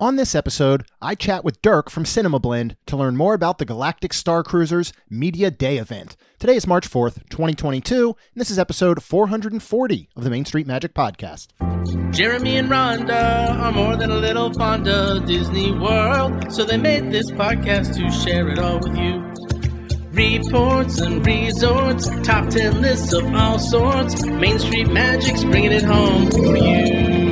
On this episode, I chat with Dirk from Cinema Blend to learn more about the Galactic Star Cruisers Media Day event. Today is March 4th, 2022, and this is episode 440 of the Main Street Magic Podcast. Jeremy and Rhonda are more than a little fond of Disney World, so they made this podcast to share it all with you. Reports and resorts, top 10 lists of all sorts. Main Street Magic's bringing it home for you.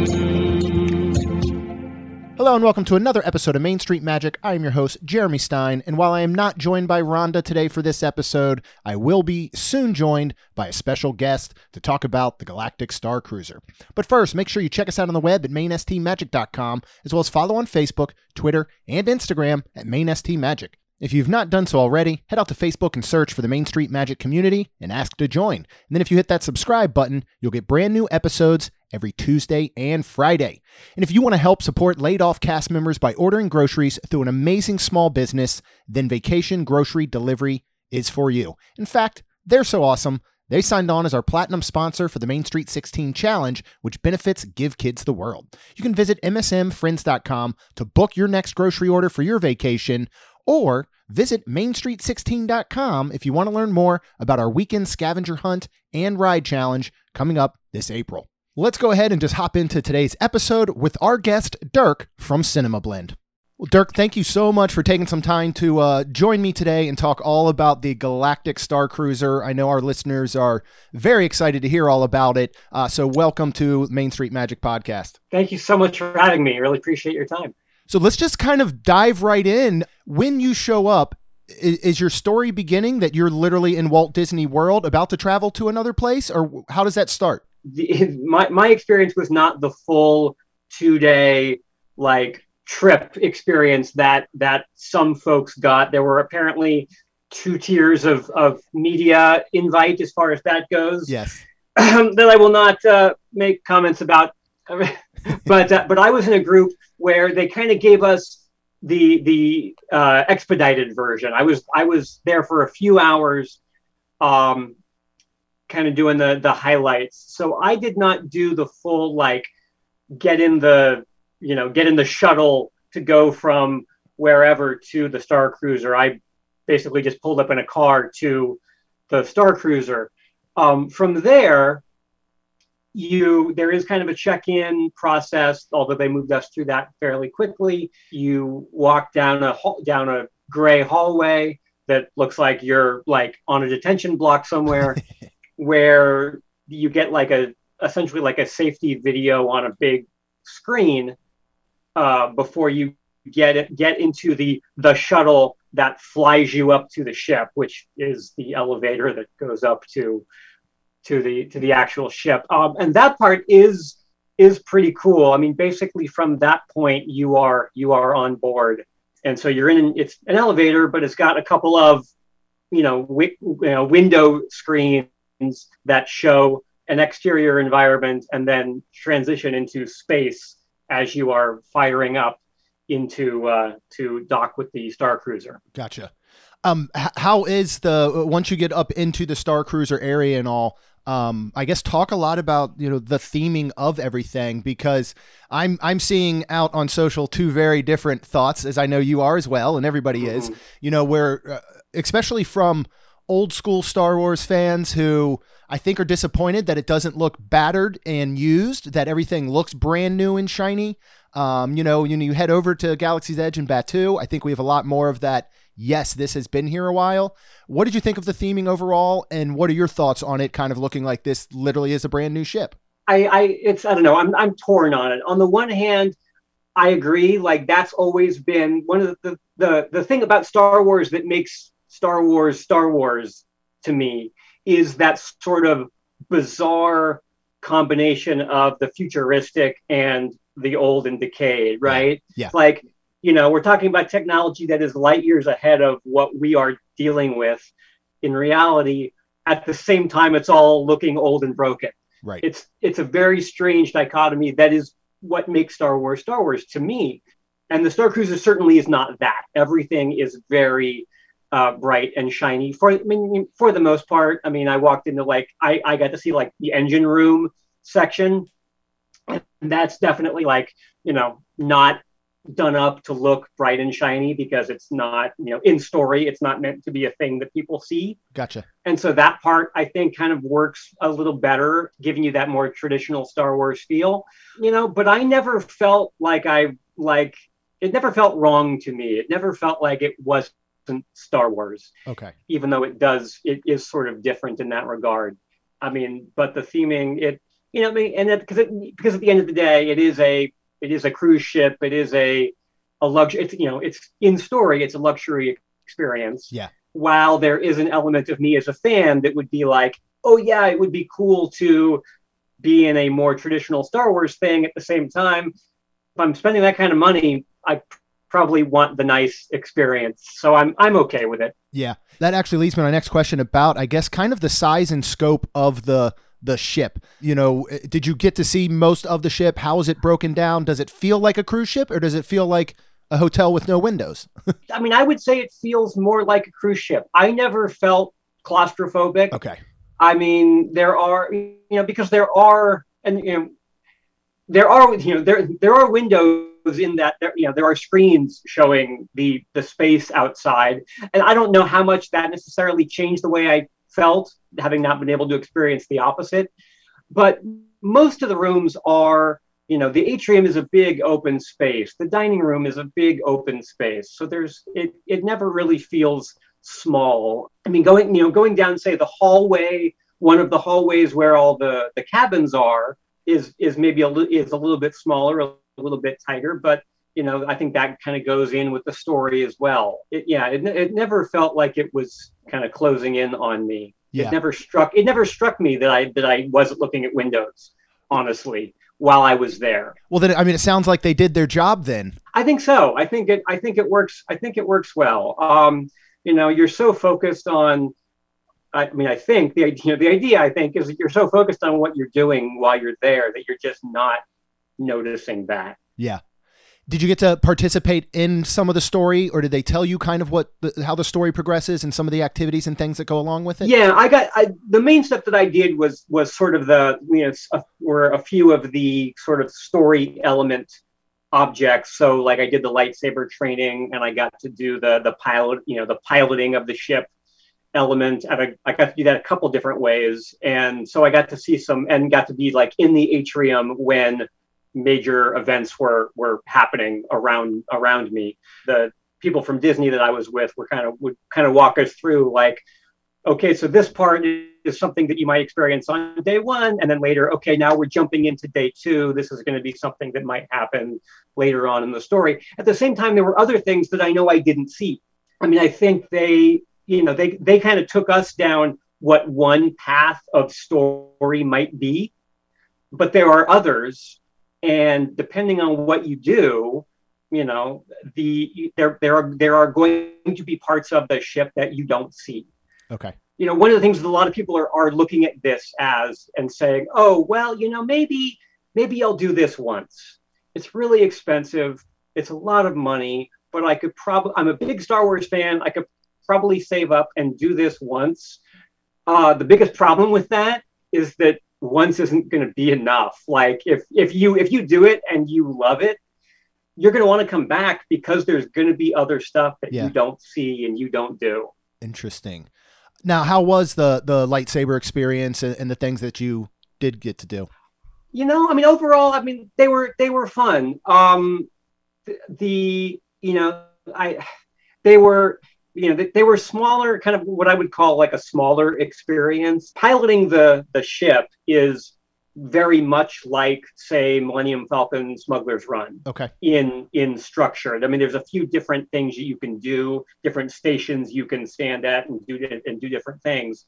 Hello and welcome to another episode of Main Street Magic. I am your host, Jeremy Stein, and while I am not joined by Rhonda today for this episode, I will be soon joined by a special guest to talk about the Galactic Star Cruiser. But first, make sure you check us out on the web at mainstmagic.com, as well as follow on Facebook, Twitter, and Instagram at mainstmagic. If you've not done so already, head out to Facebook and search for the Main Street Magic community and ask to join. And then if you hit that subscribe button, you'll get brand new episodes every Tuesday and Friday. And if you want to help support laid off cast members by ordering groceries through an amazing small business, then Vacation Grocery Delivery is for you. In fact, they're so awesome. They signed on as our platinum sponsor for the Main Street 16 Challenge, which benefits Give Kids the World. You can visit msmfriends.com to book your next grocery order for your vacation or visit mainstreet16.com if you want to learn more about our weekend scavenger hunt and ride challenge coming up this April. Let's go ahead and just hop into today's episode with our guest, Dirk from Cinema Blend. Well, Dirk, thank you so much for taking some time to uh, join me today and talk all about the Galactic Star Cruiser. I know our listeners are very excited to hear all about it. Uh, so, welcome to Main Street Magic Podcast. Thank you so much for having me. I really appreciate your time. So, let's just kind of dive right in. When you show up, is, is your story beginning that you're literally in Walt Disney World about to travel to another place, or how does that start? The, my, my experience was not the full two day, like, trip experience that that some folks got. There were apparently two tiers of of media invite as far as that goes. Yes. that I will not uh, make comments about. but uh, but I was in a group where they kind of gave us the the uh, expedited version. I was I was there for a few hours, um, kind of doing the the highlights. So I did not do the full like get in the you know get in the shuttle to go from wherever to the Star Cruiser. I basically just pulled up in a car to the Star Cruiser. Um, from there, you there is kind of a check-in process, although they moved us through that fairly quickly. You walk down a down a gray hallway that looks like you're like on a detention block somewhere, where you get like a essentially like a safety video on a big screen uh, before you get it get into the the shuttle that flies you up to the ship, which is the elevator that goes up to to the to the actual ship. Um, and that part is is pretty cool. I mean, basically from that point you are you are on board, and so you're in. It's an elevator, but it's got a couple of you know, wi- you know window screens that show an exterior environment and then transition into space as you are firing up into uh, to dock with the Star Cruiser. Gotcha. Um, h- how is the once you get up into the Star Cruiser area and all? Um, I guess talk a lot about you know the theming of everything because I'm I'm seeing out on social two very different thoughts as I know you are as well and everybody mm-hmm. is. You know where uh, especially from old school Star Wars fans who I think are disappointed that it doesn't look battered and used, that everything looks brand new and shiny. Um, you know, you, you head over to Galaxy's Edge and Batuu. I think we have a lot more of that. Yes, this has been here a while. What did you think of the theming overall, and what are your thoughts on it? Kind of looking like this literally is a brand new ship. I, I, it's, I don't know. I'm, I'm torn on it. On the one hand, I agree. Like that's always been one of the, the, the thing about Star Wars that makes Star Wars Star Wars to me is that sort of bizarre combination of the futuristic and the old and decayed, right? Yeah. Like, you know, we're talking about technology that is light years ahead of what we are dealing with. In reality, at the same time, it's all looking old and broken. Right. It's it's a very strange dichotomy that is what makes Star Wars Star Wars to me. And the Star Cruiser certainly is not that. Everything is very uh, bright and shiny. For I mean, for the most part, I mean, I walked into like I, I got to see like the engine room section, and that's definitely like you know not done up to look bright and shiny because it's not, you know, in story, it's not meant to be a thing that people see. Gotcha. And so that part I think kind of works a little better, giving you that more traditional Star Wars feel, you know, but I never felt like I like it never felt wrong to me. It never felt like it wasn't Star Wars. Okay. Even though it does, it is sort of different in that regard. I mean, but the theming, it, you know, I mean, and because it, because at the end of the day, it is a it is a cruise ship. It is a a luxury. It's you know, it's in story. It's a luxury experience. Yeah. While there is an element of me as a fan that would be like, oh yeah, it would be cool to be in a more traditional Star Wars thing. At the same time, if I'm spending that kind of money, I probably want the nice experience. So I'm I'm okay with it. Yeah. That actually leads me to my next question about I guess kind of the size and scope of the the ship. You know, eh, did you get to see most of the ship? How is it broken down? Does it feel like a cruise ship or does it feel like a hotel with no windows? I mean, I would say it feels more like a cruise ship. I never felt claustrophobic. Okay. I mean, there are, you know, because there are, and you know, there are, you know, there there are windows in that there, you know, there are screens showing the the space outside, and I don't know how much that necessarily changed the way I felt, having not been able to experience the opposite. But most of the rooms are, you know, the atrium is a big open space. The dining room is a big open space. So there's it. It never really feels small. I mean, going you know going down say the hallway, one of the hallways where all the the cabins are is is maybe a li- is a little bit smaller, a little bit tighter, but you know I think that kind of goes in with the story as well. It, yeah, it, it never felt like it was kind of closing in on me. Yeah. It never struck it never struck me that I that I wasn't looking at windows, honestly, while I was there. Well, then I mean, it sounds like they did their job then. I think so. I think it. I think it works. I think it works well. Um, you know, you're so focused on. I mean, I think the idea. The idea, I think, is that you're so focused on what you're doing while you're there that you're just not noticing that. Yeah. Did you get to participate in some of the story, or did they tell you kind of what the, how the story progresses and some of the activities and things that go along with it? Yeah, I got I, the main stuff that I did was was sort of the you know uh, were a few of the sort of story element objects. So like I did the lightsaber training, and I got to do the the pilot you know the piloting of the ship element. And I, I got to do that a couple different ways, and so I got to see some and got to be like in the atrium when major events were were happening around around me. The people from Disney that I was with were kind of would kind of walk us through like okay, so this part is something that you might experience on day one, and then later, okay, now we're jumping into day two. This is going to be something that might happen later on in the story. At the same time, there were other things that I know I didn't see. I mean, I think they, you know, they they kind of took us down what one path of story might be, but there are others, and depending on what you do, you know, the there there are there are going to be parts of the ship that you don't see Okay. you know, one of the things that a lot of people are, are looking at this as and saying, oh, well, you know, maybe, maybe I'll do this once. It's really expensive. It's a lot of money, but I could probably, I'm a big Star Wars fan. I could probably save up and do this once. Uh, the biggest problem with that is that once isn't going to be enough. Like if, if you, if you do it and you love it, you're going to want to come back because there's going to be other stuff that Yeah. you don't see and you don't do. Interesting. Now, how was the the lightsaber experience and, and the things that you did get to do? you know i mean overall i mean they were they were fun um the, the you know i they were you know they, they were smaller kind of what i would call like a smaller experience piloting the the ship is very much like say millennium falcon smuggler's run Okay. in in structure. I mean, there's a few different things that you can do, different stations you can stand at and do and do different things,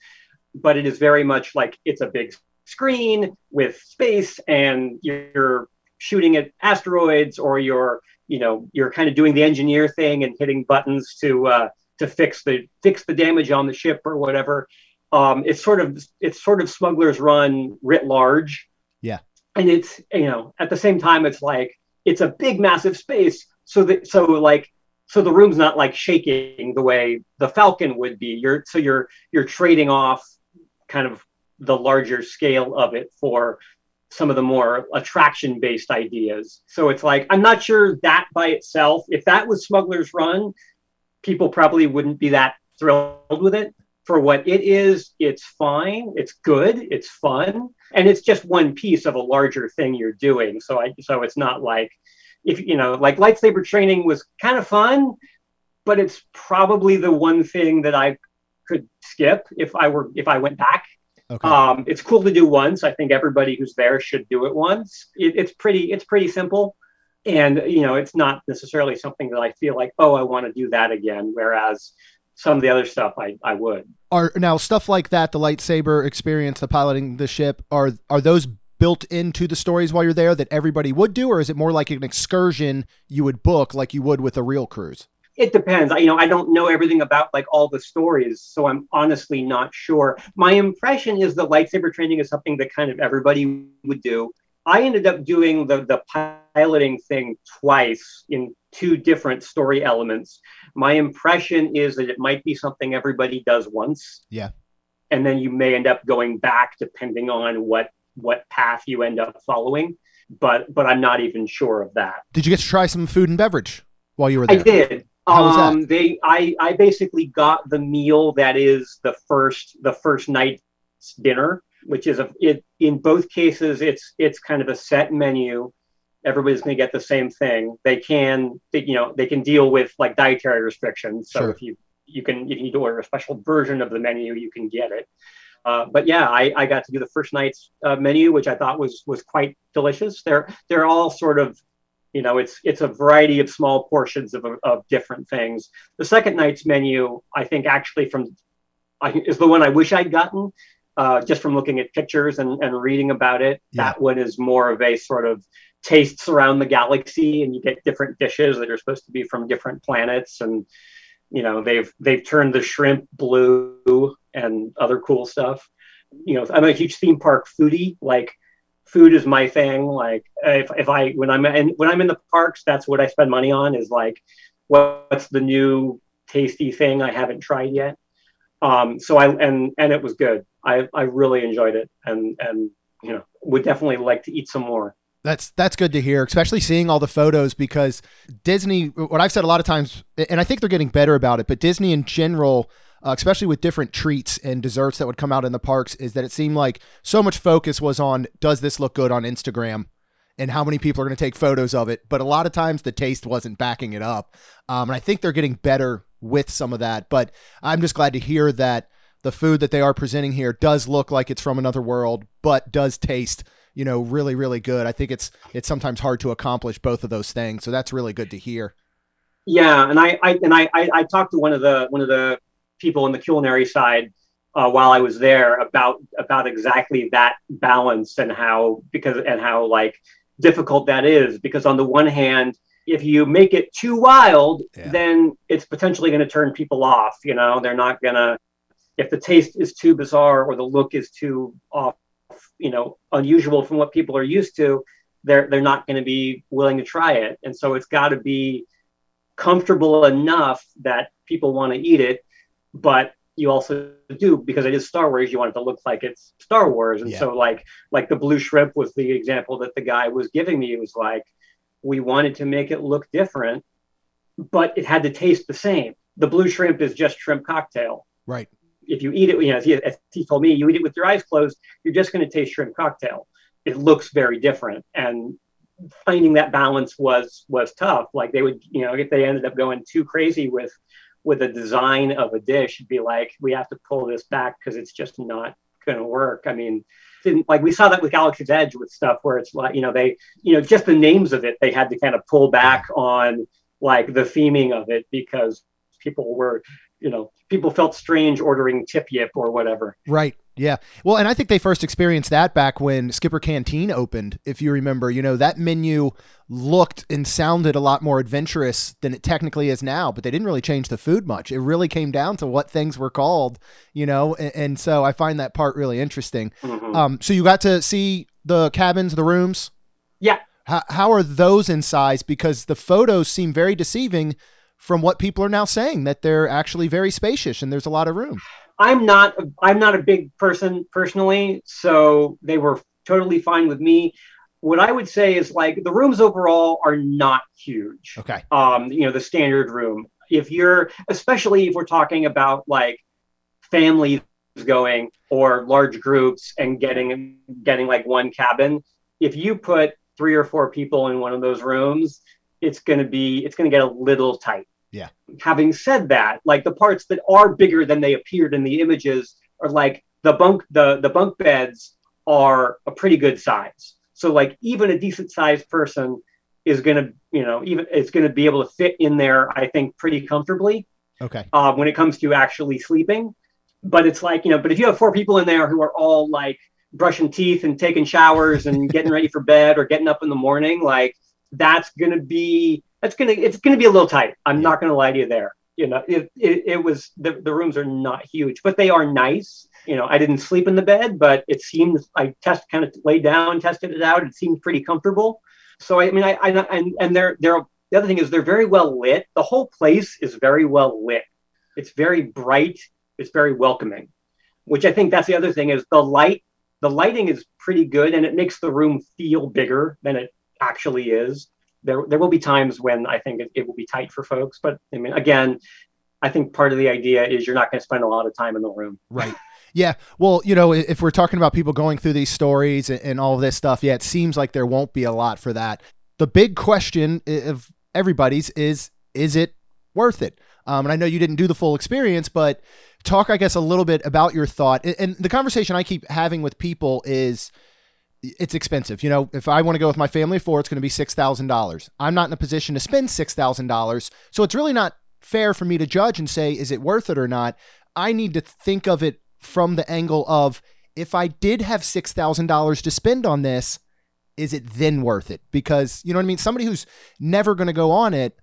but it is very much like it's a big screen with space, and you're shooting at asteroids, or you're you know you're kind of doing the engineer thing and hitting buttons to uh, to fix the fix the damage on the ship or whatever. Um, it's sort of it's sort of Smuggler's Run writ large. Yeah. and it's you know at the same time it's like it's a big massive space so that so like so the room's not like shaking the way the falcon would be you're so you're you're trading off kind of the larger scale of it for some of the more attraction based ideas. So it's like, I'm not sure that by itself, if that was Smuggler's Run, people probably wouldn't be that thrilled with it. For what it is, it's fine, it's good, it's fun, and it's just one piece of a larger thing you're doing. So I so it's not like if you know, like lightsaber training was kind of fun, but it's probably the one thing that I could skip if I were if I went back Okay. Um, it's cool to do once. I think everybody who's there should do it once. It, it's pretty it's pretty simple, and you know it's not necessarily something that I feel like oh I want to do that again. Whereas some of the other stuff I, I would. Are now stuff like that, the lightsaber experience, the piloting the ship, are are those built into the stories while you're there that everybody would do, or is it more like an excursion you would book like you would with a real cruise? it depends. I, you know, I don't know everything about like all the stories, so I'm honestly not sure. My impression is that lightsaber training is something that kind of everybody would do. I ended up doing the the piloting thing twice in two different story elements. My impression is that it might be something everybody does once. Yeah. And then you may end up going back depending on what what path you end up following. But but I'm not even sure of that. Did you get to try some food and beverage while you were there? I did. How was um, that? They, I, I basically got the meal that is the first, the first night's dinner, which is a, it. In both cases, it's, it's kind of a set menu. Everybody's going to get the same thing. They can, they, you know, they can deal with like dietary restrictions. So sure. if you, you can, if you need to order a special version of the menu, you can get it. Uh, but yeah, I, I got to do the first night's uh, menu, which I thought was was quite delicious. They're they're all sort of you know it's it's a variety of small portions of, of different things the second night's menu i think actually from I, is the one i wish i'd gotten uh, just from looking at pictures and, and reading about it yeah. that one is more of a sort of tastes around the galaxy and you get different dishes that are supposed to be from different planets and you know they've they've turned the shrimp blue and other cool stuff you know i'm a huge theme park foodie like food is my thing. Like if, if I when I'm in when I'm in the parks, that's what I spend money on. Is like what's the new tasty thing I haven't tried yet. Um, so I and and it was good. I I really enjoyed it, and and you know would definitely like to eat some more. That's that's good to hear, especially seeing all the photos because Disney. What I've said a lot of times, and I think they're getting better about it, but Disney in general uh, especially with different treats and desserts that would come out in the parks, is that it seemed like so much focus was on does this look good on Instagram and how many people are going to take photos of it. But a lot of times the taste wasn't backing it up. Um, and I think they're getting better with some of that. But I'm just glad to hear that the food that they are presenting here does look like it's from another world, but does taste you know really really good. I think it's it's sometimes hard to accomplish both of those things so that's really good to hear. Yeah and i, I and I, I i talked to one of the one of the people in the culinary side uh, while I was there about about exactly that balance and how because and how like difficult that is. Because on the one hand if you make it too wild yeah. then it's potentially going to turn people off you know? They're not going to if the taste is too bizarre or the look is too off you know unusual from what people are used to they're they're not going to be willing to try it and so it's got to be comfortable enough that people want to eat it but you also do because it is Star Wars. You want it to look like it's Star Wars, and yeah. so like like the blue shrimp was the example that the guy was giving me. It was like we wanted to make it look different, but it had to taste the same. The blue shrimp is just shrimp cocktail. Right. If you eat it, you know, as he, as he told me, you eat it with your eyes closed, you're just going to taste shrimp cocktail. It looks very different, and finding that balance was was tough. Like they would, you know, if they ended up going too crazy with with a design of a dish be like we have to pull this back because it's just not going to work i mean like we saw that with galaxy's edge with stuff where it's like you know they you know just the names of it they had to kind of pull back on like the theming of it because people were you know people felt strange ordering tip yip or whatever right yeah. Well, and I think they first experienced that back when Skipper Canteen opened, if you remember. You know, that menu looked and sounded a lot more adventurous than it technically is now, but they didn't really change the food much. It really came down to what things were called, you know, and, and so I find that part really interesting. Mm-hmm. Um, so you got to see the cabins, the rooms? Yeah. How, how are those in size? Because the photos seem very deceiving from what people are now saying, that they're actually very spacious and there's a lot of room. I'm not I'm not a big person personally, so they were totally fine with me. What I would say is like the rooms overall are not huge. Okay. Um, you know, the standard room. If you're, especially if we're talking about like families going or large groups and getting getting like one cabin, if you put three or four people in one of those rooms, it's going to be it's going to get a little tight. Yeah. Having said that, like the parts that are bigger than they appeared in the images are like the bunk the the bunk beds are a pretty good size. So like even a decent sized person is going to you know even it's going to be able to fit in there I think pretty comfortably Okay. uh, when it comes to actually sleeping. But it's like, you know, but if you have four people in there who are all like brushing teeth and taking showers and getting ready for bed or getting up in the morning, like that's going to be, that's going to, it's going to be a little tight. I'm Yeah. not going to lie to you there. You know, it, it, it was, the, the rooms are not huge, but they are nice. You know, I didn't sleep in the bed, but it seemed, I test kind of laid down, tested it out. It seemed pretty comfortable. So, I mean, I, I and, and they're, they're, the other thing is they're very well lit. The whole place is very well lit. It's very bright. It's very welcoming, which I think that's the other thing is the light. The lighting is pretty good, and it makes the room feel bigger than it actually is. There, there will be times when I think it, it will be tight for folks, but I mean, again, I think part of the idea is you're not going to spend a lot of time in the room. Right. Yeah. Well, you know, if we're talking about people going through these stories and, and all this stuff, yeah, it seems like there won't be a lot for that. The big question of everybody's is is it worth it? Um, and I know you didn't do the full experience, but talk, I guess, a little bit about your thought. And the conversation I keep having with people is it's expensive. You know, if I want to go with my family of four, it's going to be six thousand dollars. I'm not in a position to spend six thousand dollars, so it's really not fair for me to judge and say is it worth it or not. I need to think of it from the angle of if I did have six thousand dollars to spend on this, is it then worth it? Because you know what I mean. Somebody who's never going to go on it,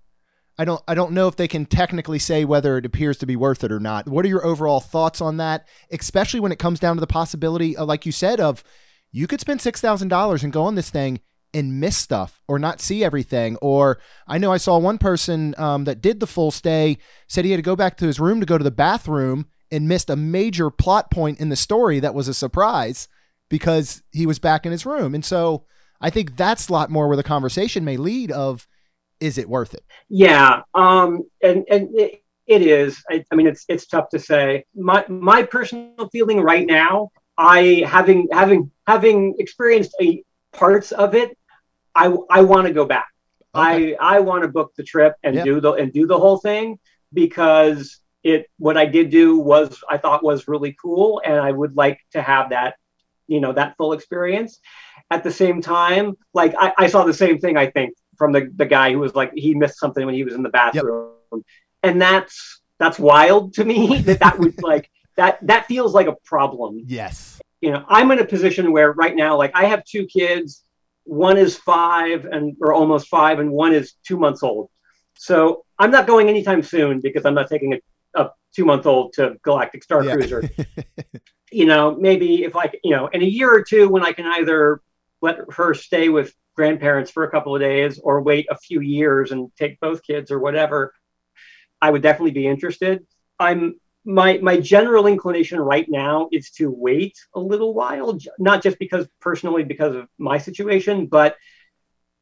I don't I don't know if they can technically say whether it appears to be worth it or not. What are your overall thoughts on that, especially when it comes down to the possibility, of, like you said, of you could spend six thousand dollars and go on this thing and miss stuff or not see everything. Or I know I saw one person um, that did the full stay said he had to go back to his room to go to the bathroom and missed a major plot point in the story that was a surprise because he was back in his room. And so I think that's a lot more where the conversation may lead of is it worth it? Yeah, um, and and it, it is. I, I mean, it's it's tough to say. My my personal feeling right now, I having having having experienced a parts of it, I I want to go back. Okay. I I want to book the trip and Yep. do the and do the whole thing because it what I did do was I thought was really cool, and I would like to have that, you know, that full experience. At the same time, like I, I saw the same thing. I think from the the guy who was like he missed something when he was in the bathroom, and that's that's wild to me that that would like that that feels like a problem. Yes. you know i'm in a position where right now like i have two kids. One is five and or almost five and one is two months old. So i'm not going anytime soon because i'm not taking a, a two month old to galactic star Yeah. cruiser. You know maybe if I, you know in a year or two when i can either let her stay with grandparents for a couple of days or wait a few years and take both kids or whatever i would definitely be interested. I'm my my general inclination right now is to wait a little while not just because personally because of my situation but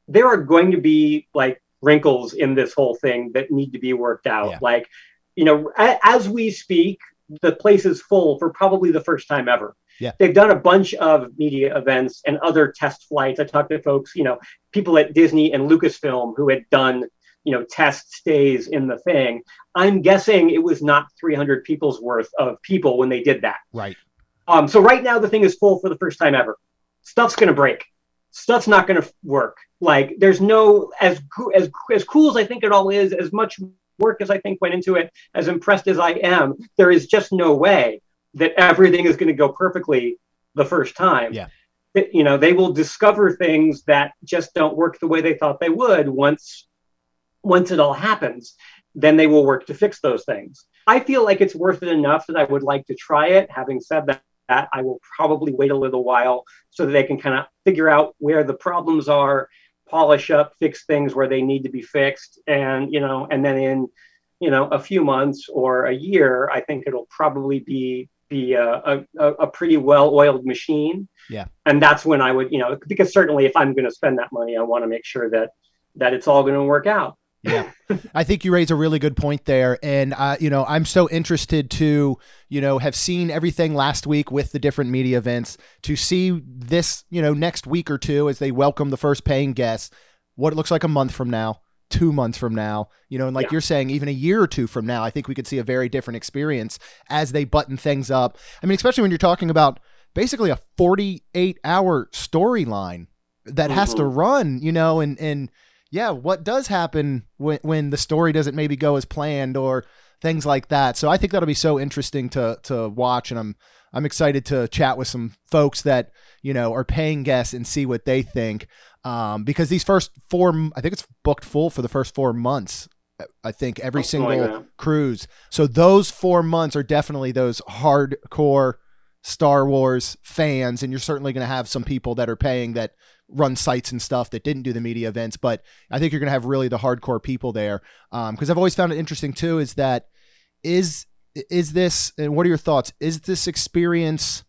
there are going to be like wrinkles in this whole thing that need to be worked out Yeah. like you know a, as we speak the place is full for probably the first time ever Yeah. they've done a bunch of media events and other test flights i talked to folks you know people at disney and lucasfilm who had done you know test stays in the thing i'm guessing it was not 300 people's worth of people when they did that right. um, so right now the thing is full for the first time ever. Stuff's gonna break. Stuff's not gonna work. Like there's no as as as cool as I think it all is, as much work as I think went into it, as impressed as I am. There is just no way that everything is gonna go perfectly the first time. Yeah. You know, they will discover things that just don't work the way they thought they would once once it all happens then they will work to fix those things. I feel like it's worth it enough that I would like to try it. Having said that, that I will probably wait a little while so that they can kind of figure out where the problems are, polish up, fix things where they need to be fixed, and you know, and then in you know a few months or a year, I think it'll probably be be a, a, a pretty well-oiled machine. Yeah. And that's when I would, you know, because certainly if I'm going to spend that money, I want to make sure that that it's all going to work out. Yeah. I think you raise a really good point there. And, uh, you know, I'm so interested to, you know, have seen everything last week with the different media events to see this, you know, next week or two as they welcome the first paying guests, what it looks like a month from now, two months from now, you know, and like Yeah. you're saying, even a year or two from now, I think we could see a very different experience as they button things up. I mean, especially when you're talking about basically a 48 hour storyline that has to Mhm. run, you know, and, and, yeah, what does happen when when the story doesn't maybe go as planned or things like that. So I think that'll be so interesting to to watch, and I'm I'm excited to chat with some folks that you know are paying guests and see what they think. Um, because these first four, I think it's booked full for the first four months. I think every single cruise. So those four months are definitely those hardcore Star Wars fans, and you're certainly going to have some people that are paying that run sites and stuff that didn't do the media events. But I think you're going to have really the hardcore people there. Um, because I've always found it interesting too is that is is this and what are your thoughts? Is this experience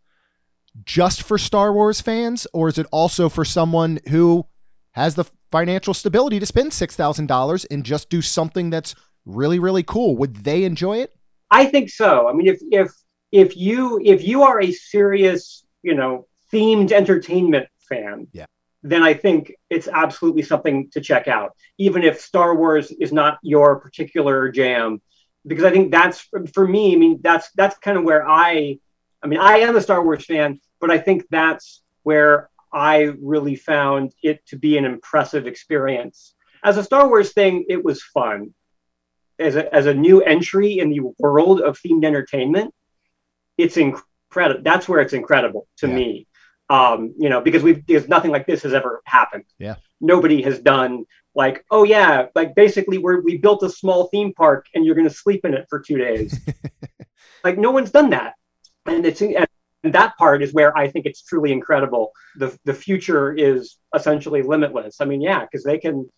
just for Star Wars fans, or is it also for someone who has the financial stability to spend six thousand dollars and just do something that's really really cool? Would they enjoy it? I think so. I mean, if if if you if you are a serious, you know, themed entertainment fan, Yeah. Then I think it's absolutely something to check out, even if Star Wars is not your particular jam, because I think that's for me. I mean, that's that's kind of where I, I mean, I am a Star Wars fan, but I think that's where I really found it to be an impressive experience. As a Star Wars thing, it was fun. As a, as a new entry in the world of themed entertainment, it's incredible. That's where it's incredible to Yeah. me. Um, you know, because we've because nothing like this has ever happened. Yeah. Nobody has done like, oh yeah, like basically we're we built a small theme park and you're gonna sleep in it for two days. like no one's done that. And it's and that part is where I think it's truly incredible. The the future is essentially limitless. I mean, yeah, because they can,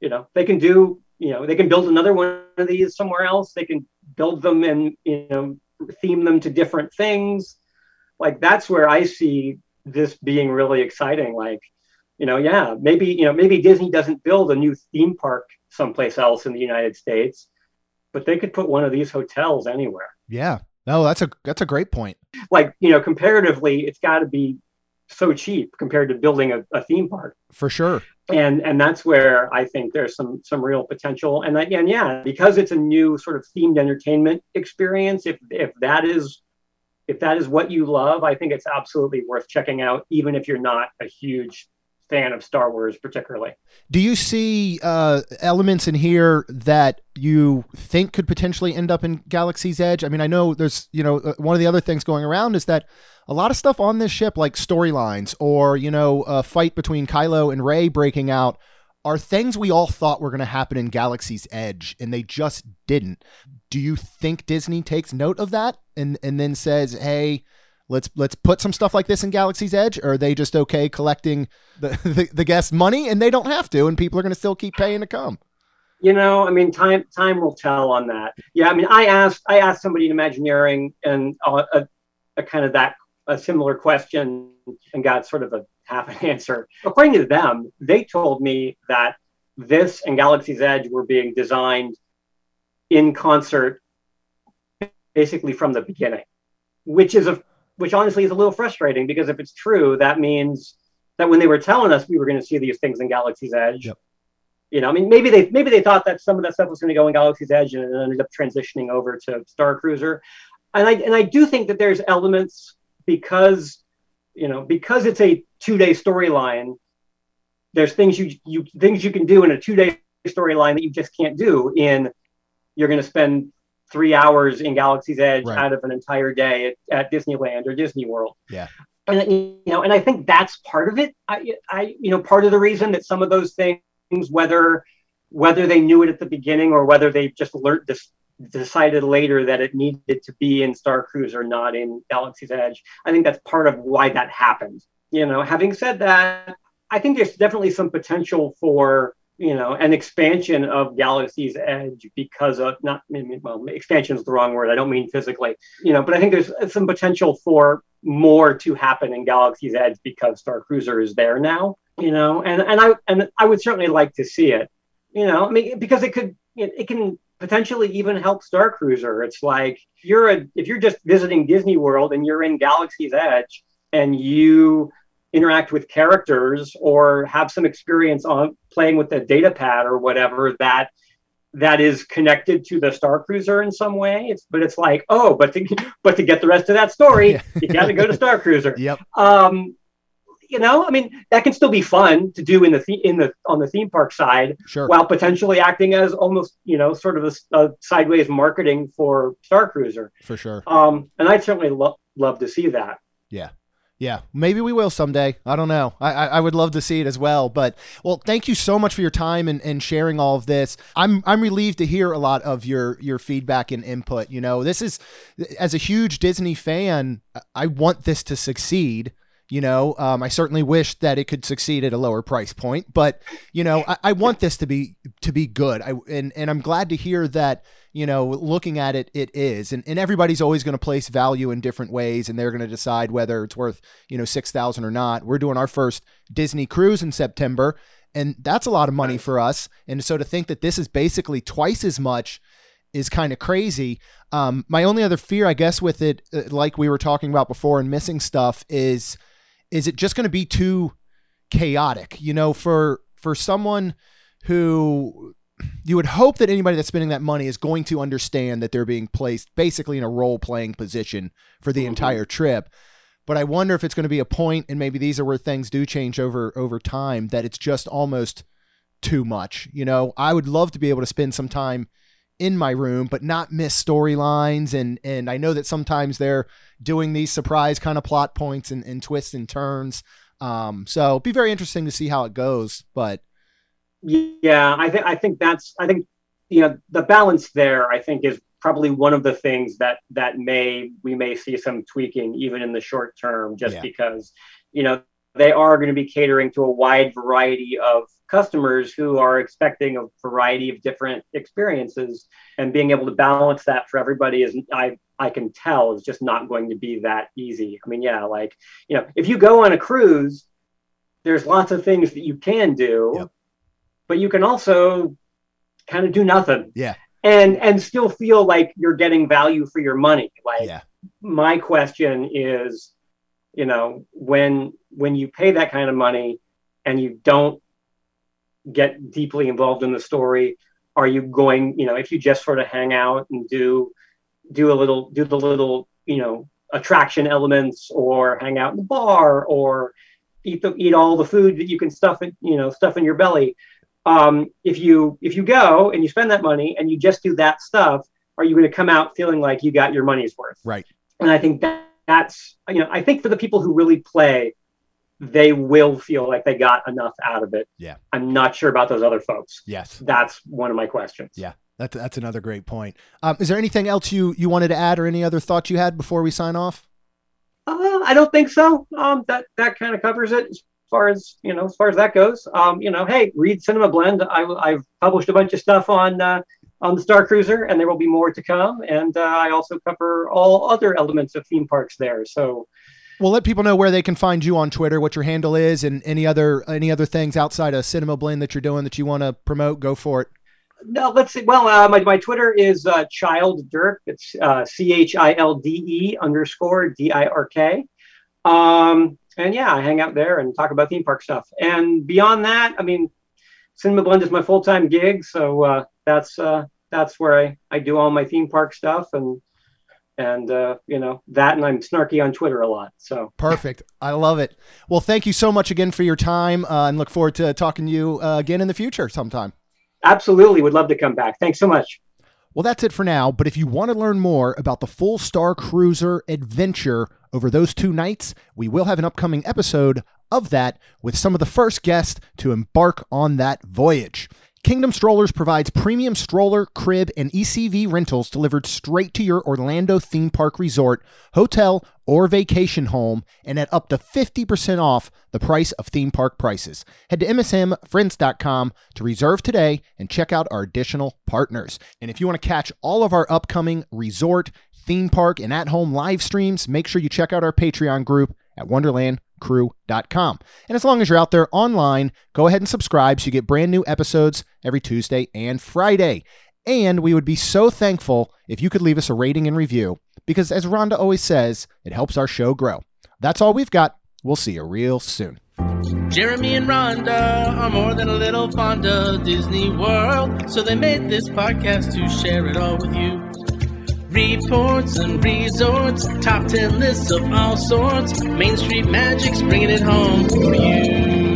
you know, they can do, you know, they can build another one of these somewhere else. They can build them and you know theme them to different things. Like that's where I see this being really exciting. Like, you know, yeah, maybe you know maybe Disney doesn't build a new theme park someplace else in the United States, but they could put one of these hotels anywhere Yeah. No, that's a that's a great point. like you know comparatively it's got to be so cheap compared to building a, a theme park For sure. and and that's where i think there's some some real potential and that, and yeah because it's a new sort of themed entertainment experience if if that is if that is what you love i think it's absolutely worth checking out even if you're not a huge fan of star wars particularly Do you see uh, elements in here that you think could potentially end up in Galaxy's Edge? I mean, I know there's, you know, uh, one of the other things going around is that a lot of stuff on this ship, like storylines or, you know, a fight between Kylo and Rey breaking out, are things we all thought were going to happen in Galaxy's Edge, and they just didn't. Do you think Disney takes note of that and and then says, "Hey, let's let's put some stuff like this in Galaxy's Edge"? Or are they just okay collecting the the, the guest money and they don't have to, and people are going to still keep paying to come? you know i mean time time will tell on that yeah i mean i asked i asked somebody in imagineering and uh, a, a kind of that a similar question and got sort of a half an answer according to them they told me that this and galaxy's edge were being designed in concert basically from the beginning which is a which honestly is a little frustrating because if it's true that means that when they were telling us we were going to see these things in galaxy's edge Yep. you know, I mean, maybe they maybe they thought that some of that stuff was going to go in Galaxy's Edge and it ended up transitioning over to Star Cruiser, and I and I do think that there's elements because you know because it's a two day storyline. There's things you you things you can do in a two day storyline that you just can't do in. You're going to spend three hours in Galaxy's Edge Right. out of an entire day at, at Disneyland or Disney World. Yeah. And you know, and I think that's part of it. I, I, you know, part of the reason that some of those things, whether whether they knew it at the beginning or whether they just learned this decided later that it needed to be in Star Cruiser, not in Galaxy's Edge. I think that's part of why that happened. You know, having said that, I think there's definitely some potential for you know, an expansion of Galaxy's Edge because of not well, expansion is the wrong word. I don't mean physically, you know, but I think there's some potential for more to happen in Galaxy's Edge because Star Cruiser is there now, you know, and and I and I would certainly like to see it, you know, I mean because it could it, it can potentially even help Star Cruiser. It's like you're a if you're just visiting Disney World and you're in Galaxy's Edge and you interact with characters or have some experience on playing with the data pad or whatever that that is connected to the Star Cruiser in some way. It's but it's like, oh, but to but to get the rest of that story, yeah. you got to go to Star Cruiser. Yep. Um, you know, I mean, that can still be fun to do in the, in the on the theme park side, Sure. while potentially acting as almost you know sort of a, a sideways marketing for Star Cruiser. for sure. Um, and I'd certainly lo- love to see that. Yeah. Yeah, maybe we will someday. I don't know. I, I, I would love to see it as well. But well, thank you so much for your time and, and sharing all of this. I'm I'm relieved to hear a lot of your your feedback and input. You know, this is as a huge Disney fan, I want this to succeed. You know, um, I certainly wish that it could succeed at a lower price point, but you know, I, I want this to be to be good. I and and I'm glad to hear that you know, looking at it, it is. And, and everybody's always going to place value in different ways and they're going to decide whether it's worth, you know, 6,000 or not. We're doing our first Disney cruise in September and that's a lot of money for us. And so to think that this is basically twice as much is kind of crazy. Um, my only other fear, I guess, with it, uh, like we were talking about before and missing stuff is, is it just going to be too chaotic, you know, for, for someone who you would hope that anybody that's spending that money is going to understand that they're being placed basically in a role playing position for the Mhm. entire trip. But I wonder if it's going to be a point, and maybe these are where things do change over over time. That it's just almost too much. You know, I would love to be able to spend some time in my room, but not miss storylines. And and I know that sometimes they're doing these surprise kind of plot points and, and twists and turns. Um, so it'd be very interesting to see how it goes. But Yeah, I think I think that's I think you know the balance there. I think is probably one of the things that that may we may see some tweaking even in the short term, just Yeah. because you know they are going to be catering to a wide variety of customers who are expecting a variety of different experiences, and being able to balance that for everybody is I I can tell is just not going to be that easy. I mean, yeah, like you know if you go on a cruise, there's lots of things that you can do Yep. but you can also kind of do nothing Yeah. and and still feel like you're getting value for your money like yeah, my question is you know when when you pay that kind of money and you don't get deeply involved in the story are you going you know if you just sort of hang out and do do a little do the little you know attraction elements or hang out in the bar or eat the eat all the food that you can stuff in you know stuff in your belly um, if you if you go and you spend that money and you just do that stuff are you going to come out feeling like you got your money's worth right. and I think that that's you know I think for the people who really play, they will feel like they got enough out of it. Yeah. I'm not sure about those other folks. Yes. That's one of my questions. Yeah. That's that's another great point. Um, is there anything else you you wanted to add, or any other thoughts you had before we sign off? Uh, I don't think so. Um, that that kind of covers it as far as you know as far as that goes. Um, you know, hey, read Cinema Blend. I, I've published a bunch of stuff on uh, on the Star Cruiser, and there will be more to come. And uh, I also cover all other elements of theme parks there. So Well, let people know where they can find you on Twitter, what your handle is, and any other any other things outside of Cinema Blend that you're doing that you want to promote. Go for it. No, let's see. Well, uh, my, my Twitter is uh, Childe Dirk. It's uh, C H I L D E underscore D I R K. Um, and yeah, I hang out there and talk about theme park stuff. And beyond that, I mean, Cinema Blend is my full time gig, so uh, that's uh, that's where I, I do all my theme park stuff and and uh, you know that, and I'm snarky on Twitter a lot. So Perfect. I love it. Well, thank you so much again for your time, uh, and look forward to talking to you uh, again in the future sometime. absolutely would love to come back. Thanks so much. Well, that's it for now. But if you want to learn more about the full Star Cruiser adventure over those two nights, we will have an upcoming episode of that with some of the first guests to embark on that voyage. Kingdom Strollers provides premium stroller, crib, and ECV rentals delivered straight to your Orlando theme park resort, hotel, or vacation home and at up to 50% off the price of theme park prices. Head to msmfriends.com to reserve today and check out our additional partners. And if you want to catch all of our upcoming resort, theme park, and at home live streams, make sure you check out our Patreon group at wonderlandcrew.com. And as long as you're out there online, go ahead and subscribe so you get brand new episodes every Tuesday and Friday. And we would be so thankful if you could leave us a rating and review because, as Rhonda always says, it helps our show grow. That's all we've got. We'll see you real soon. Jeremy and Rhonda are more than a little fond of Disney World, so they made this podcast to share it all with you. Reports and resorts, top 10 lists of all sorts, Main Street Magic's bringing it home for you.